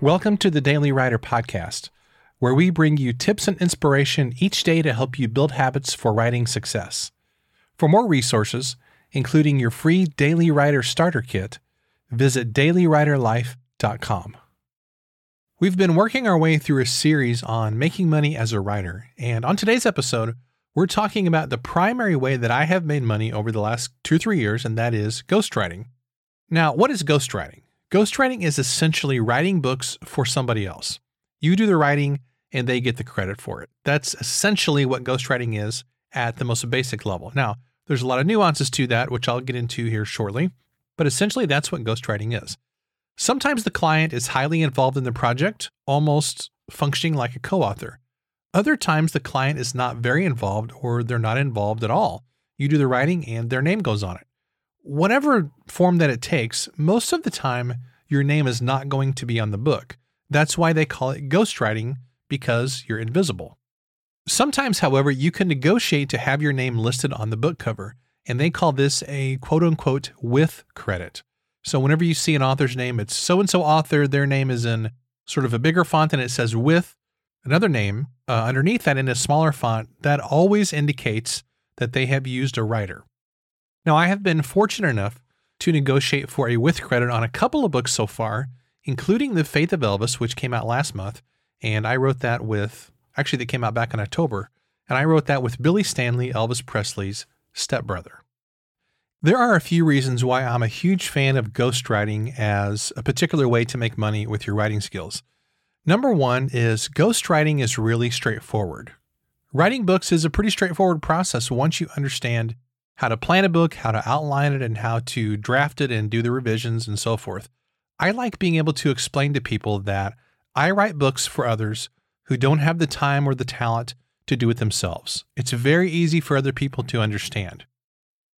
Welcome to the Daily Writer Podcast, where we bring you tips and inspiration each day to help you build habits for writing success. For more resources, including your free Daily Writer Starter Kit, visit dailywriterlife.com. We've been working our way through a series on making money as a writer, and on today's episode, we're talking about the primary way that I have made money over the last two or three years, and that is ghostwriting. Now, what is ghostwriting? Ghostwriting is essentially writing books for somebody else. You do the writing and they get the credit for it. That's essentially what ghostwriting is at the most basic level. Now, there's a lot of nuances to that, which I'll get into here shortly, but essentially that's what ghostwriting is. Sometimes the client is highly involved in the project, almost functioning like a co author. Other times the client is not very involved or they're not involved at all. You do the writing and their name goes on it whatever form that it takes, most of the time your name is not going to be on the book. That's why they call it ghostwriting because you're invisible. Sometimes, however, you can negotiate to have your name listed on the book cover, and they call this a quote unquote with credit. So whenever you see an author's name, it's so and so author, their name is in sort of a bigger font and it says with another name uh, underneath that in a smaller font. That always indicates that they have used a writer. Now, I have been fortunate enough to negotiate for a with credit on a couple of books so far, including The Faith of Elvis, which came out last month. And I wrote that with, actually, that came out back in October. And I wrote that with Billy Stanley, Elvis Presley's stepbrother. There are a few reasons why I'm a huge fan of ghostwriting as a particular way to make money with your writing skills. Number one is ghostwriting is really straightforward. Writing books is a pretty straightforward process once you understand how to plan a book, how to outline it, and how to draft it and do the revisions and so forth. I like being able to explain to people that I write books for others who don't have the time or the talent to do it themselves. It's very easy for other people to understand.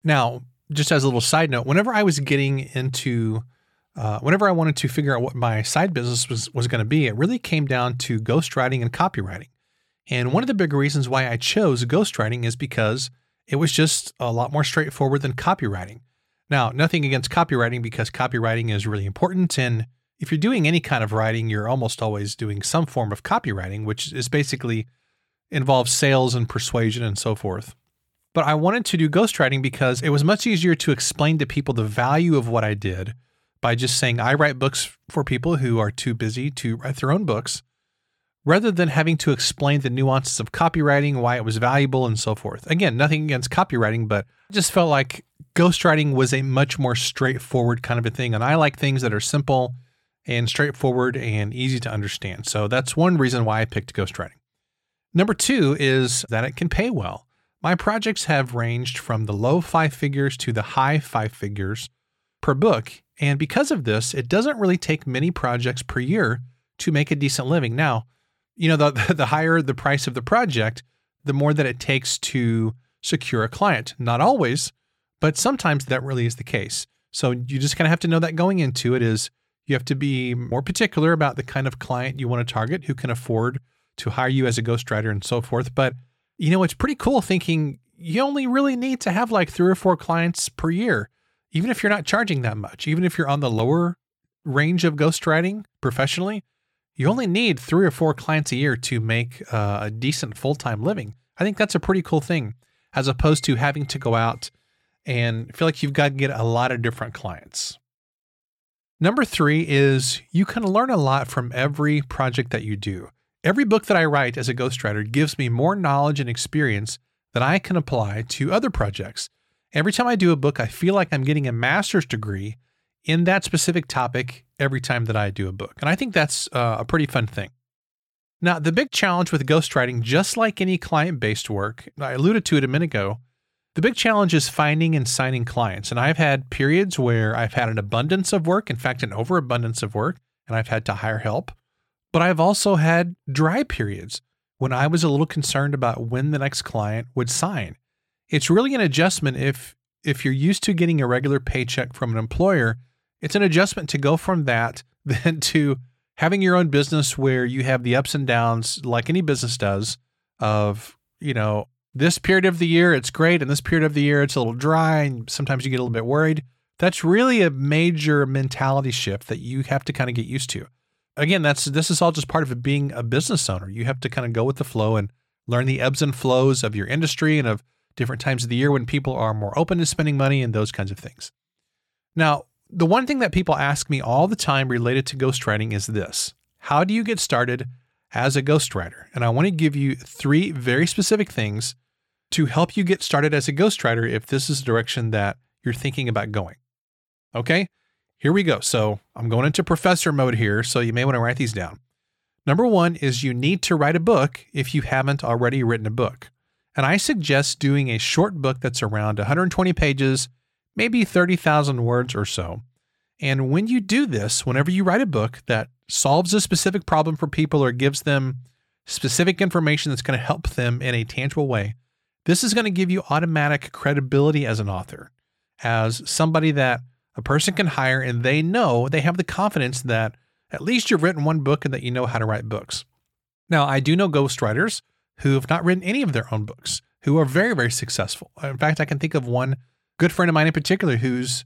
Now, just as a little side note, whenever I was getting into, uh, whenever I wanted to figure out what my side business was, was going to be, it really came down to ghostwriting and copywriting. And one of the big reasons why I chose ghostwriting is because it was just a lot more straightforward than copywriting. Now, nothing against copywriting because copywriting is really important. And if you're doing any kind of writing, you're almost always doing some form of copywriting, which is basically involves sales and persuasion and so forth. But I wanted to do ghostwriting because it was much easier to explain to people the value of what I did by just saying I write books for people who are too busy to write their own books rather than having to explain the nuances of copywriting, why it was valuable, and so forth. Again, nothing against copywriting, but I just felt like ghostwriting was a much more straightforward kind of a thing. And I like things that are simple and straightforward and easy to understand. So that's one reason why I picked ghostwriting. Number two is that it can pay well. My projects have ranged from the low five figures to the high five figures per book. And because of this, it doesn't really take many projects per year to make a decent living. Now, you know, the, the higher the price of the project, the more that it takes to secure a client. Not always, but sometimes that really is the case. So you just kind of have to know that going into it is you have to be more particular about the kind of client you want to target who can afford to hire you as a ghostwriter and so forth. But you know, it's pretty cool thinking you only really need to have like three or four clients per year, even if you're not charging that much, even if you're on the lower range of ghostwriting professionally, you only need three or four clients a year to make uh, a decent full time living. I think that's a pretty cool thing, as opposed to having to go out and feel like you've got to get a lot of different clients. Number three is you can learn a lot from every project that you do. Every book that I write as a ghostwriter gives me more knowledge and experience that I can apply to other projects. Every time I do a book, I feel like I'm getting a master's degree in that specific topic every time that I do a book. And I think that's uh, a pretty fun thing. Now, the big challenge with ghostwriting, just like any client based work, I alluded to it a minute ago, the big challenge is finding and signing clients. And I've had periods where I've had an abundance of work, in fact, an overabundance of work, and I've had to hire help. But I've also had dry periods when I was a little concerned about when the next client would sign. It's really an adjustment if if you're used to getting a regular paycheck from an employer it's an adjustment to go from that then to having your own business where you have the ups and downs like any business does of, you know, this period of the year it's great and this period of the year it's a little dry and sometimes you get a little bit worried. That's really a major mentality shift that you have to kind of get used to. again, that's this is all just part of it being a business owner. You have to kind of go with the flow and learn the ebbs and flows of your industry and of different times of the year when people are more open to spending money and those kinds of things. Now, the one thing that people ask me all the time related to ghostwriting is this How do you get started as a ghostwriter? And I want to give you three very specific things to help you get started as a ghostwriter if this is the direction that you're thinking about going. Okay, here we go. So I'm going into professor mode here, so you may want to write these down. Number one is you need to write a book if you haven't already written a book. And I suggest doing a short book that's around 120 pages maybe 30,000 words or so. And when you do this, whenever you write a book that solves a specific problem for people or gives them specific information that's going to help them in a tangible way, this is going to give you automatic credibility as an author, as somebody that a person can hire and they know they have the confidence that at least you've written one book and that you know how to write books. Now, I do know ghostwriters who have not written any of their own books, who are very, very successful. In fact, I can think of one good friend of mine in particular who's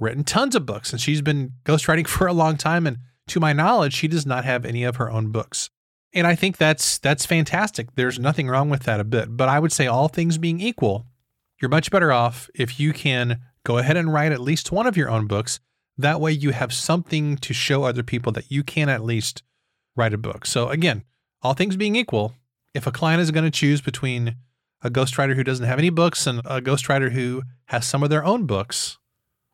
written tons of books and she's been ghostwriting for a long time. And to my knowledge, she does not have any of her own books. And I think that's that's fantastic. There's nothing wrong with that a bit. But I would say all things being equal, you're much better off if you can go ahead and write at least one of your own books. That way you have something to show other people that you can at least write a book. So again, all things being equal, if a client is going to choose between a ghostwriter who doesn't have any books and a ghostwriter who has some of their own books,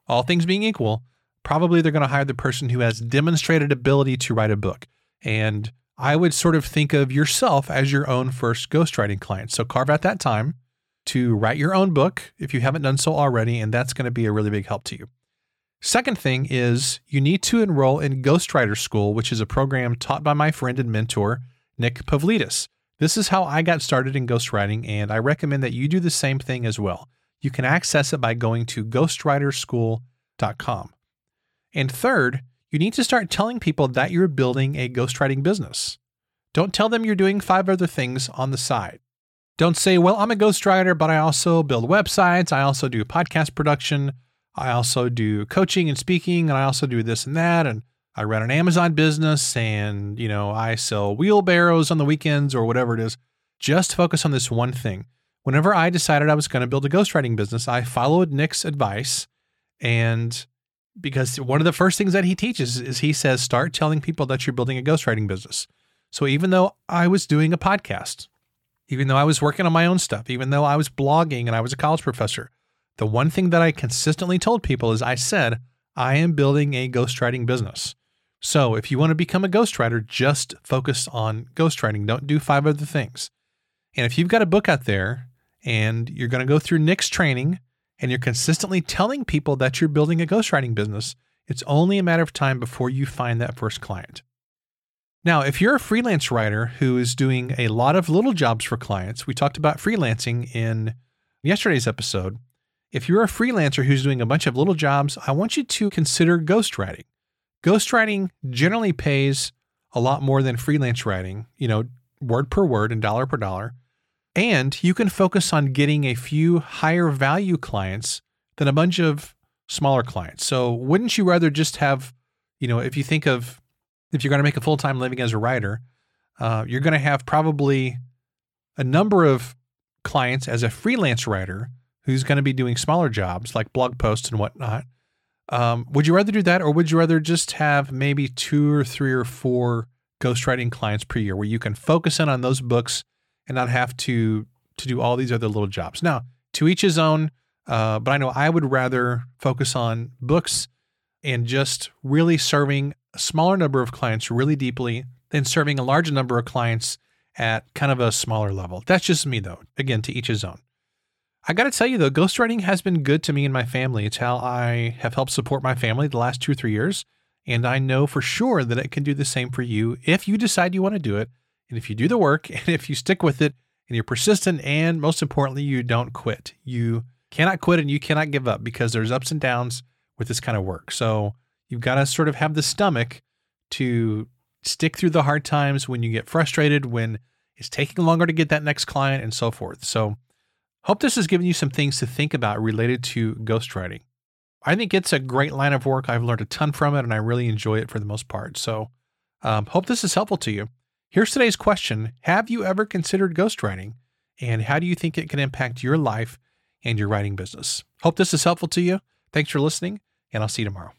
all things being equal, probably they're going to hire the person who has demonstrated ability to write a book. And I would sort of think of yourself as your own first ghostwriting client. So carve out that time to write your own book if you haven't done so already, and that's going to be a really big help to you. Second thing is you need to enroll in Ghostwriter School, which is a program taught by my friend and mentor, Nick Pavlidis. This is how I got started in ghostwriting, and I recommend that you do the same thing as well. You can access it by going to ghostwriterschool.com. And third, you need to start telling people that you're building a ghostwriting business. Don't tell them you're doing five other things on the side. Don't say, well, I'm a ghostwriter, but I also build websites. I also do podcast production. I also do coaching and speaking, and I also do this and that. And I run an Amazon business and, you know, I sell wheelbarrows on the weekends or whatever it is. Just focus on this one thing. Whenever I decided I was going to build a ghostwriting business, I followed Nick's advice. And because one of the first things that he teaches is he says, start telling people that you're building a ghostwriting business. So even though I was doing a podcast, even though I was working on my own stuff, even though I was blogging and I was a college professor, the one thing that I consistently told people is I said, I am building a ghostwriting business. So if you want to become a ghostwriter, just focus on ghostwriting. Don't do five other things. And if you've got a book out there and you're going to go through Nick's training and you're consistently telling people that you're building a ghostwriting business, it's only a matter of time before you find that first client. Now, if you're a freelance writer who is doing a lot of little jobs for clients, we talked about freelancing in yesterday's episode. If you're a freelancer who's doing a bunch of little jobs, I want you to consider ghostwriting. Ghostwriting generally pays a lot more than freelance writing, you know, word per word and dollar per dollar. And you can focus on getting a few higher value clients than a bunch of smaller clients. So, wouldn't you rather just have, you know, if you think of if you're going to make a full time living as a writer, uh, you're going to have probably a number of clients as a freelance writer who's going to be doing smaller jobs like blog posts and whatnot. Um, would you rather do that, or would you rather just have maybe two or three or four ghostwriting clients per year, where you can focus in on those books and not have to to do all these other little jobs? Now, to each his own. Uh, but I know I would rather focus on books and just really serving a smaller number of clients really deeply than serving a larger number of clients at kind of a smaller level. That's just me, though. Again, to each his own. I got to tell you though, ghostwriting has been good to me and my family. It's how I have helped support my family the last two or three years. And I know for sure that it can do the same for you if you decide you want to do it. And if you do the work and if you stick with it and you're persistent and most importantly, you don't quit. You cannot quit and you cannot give up because there's ups and downs with this kind of work. So you've got to sort of have the stomach to stick through the hard times when you get frustrated, when it's taking longer to get that next client and so forth. So Hope this has given you some things to think about related to ghostwriting. I think it's a great line of work. I've learned a ton from it and I really enjoy it for the most part. So Um, hope this is helpful to you. Here's today's question Have you ever considered ghostwriting? And how do you think it can impact your life and your writing business? Hope this is helpful to you. Thanks for listening, and I'll see you tomorrow.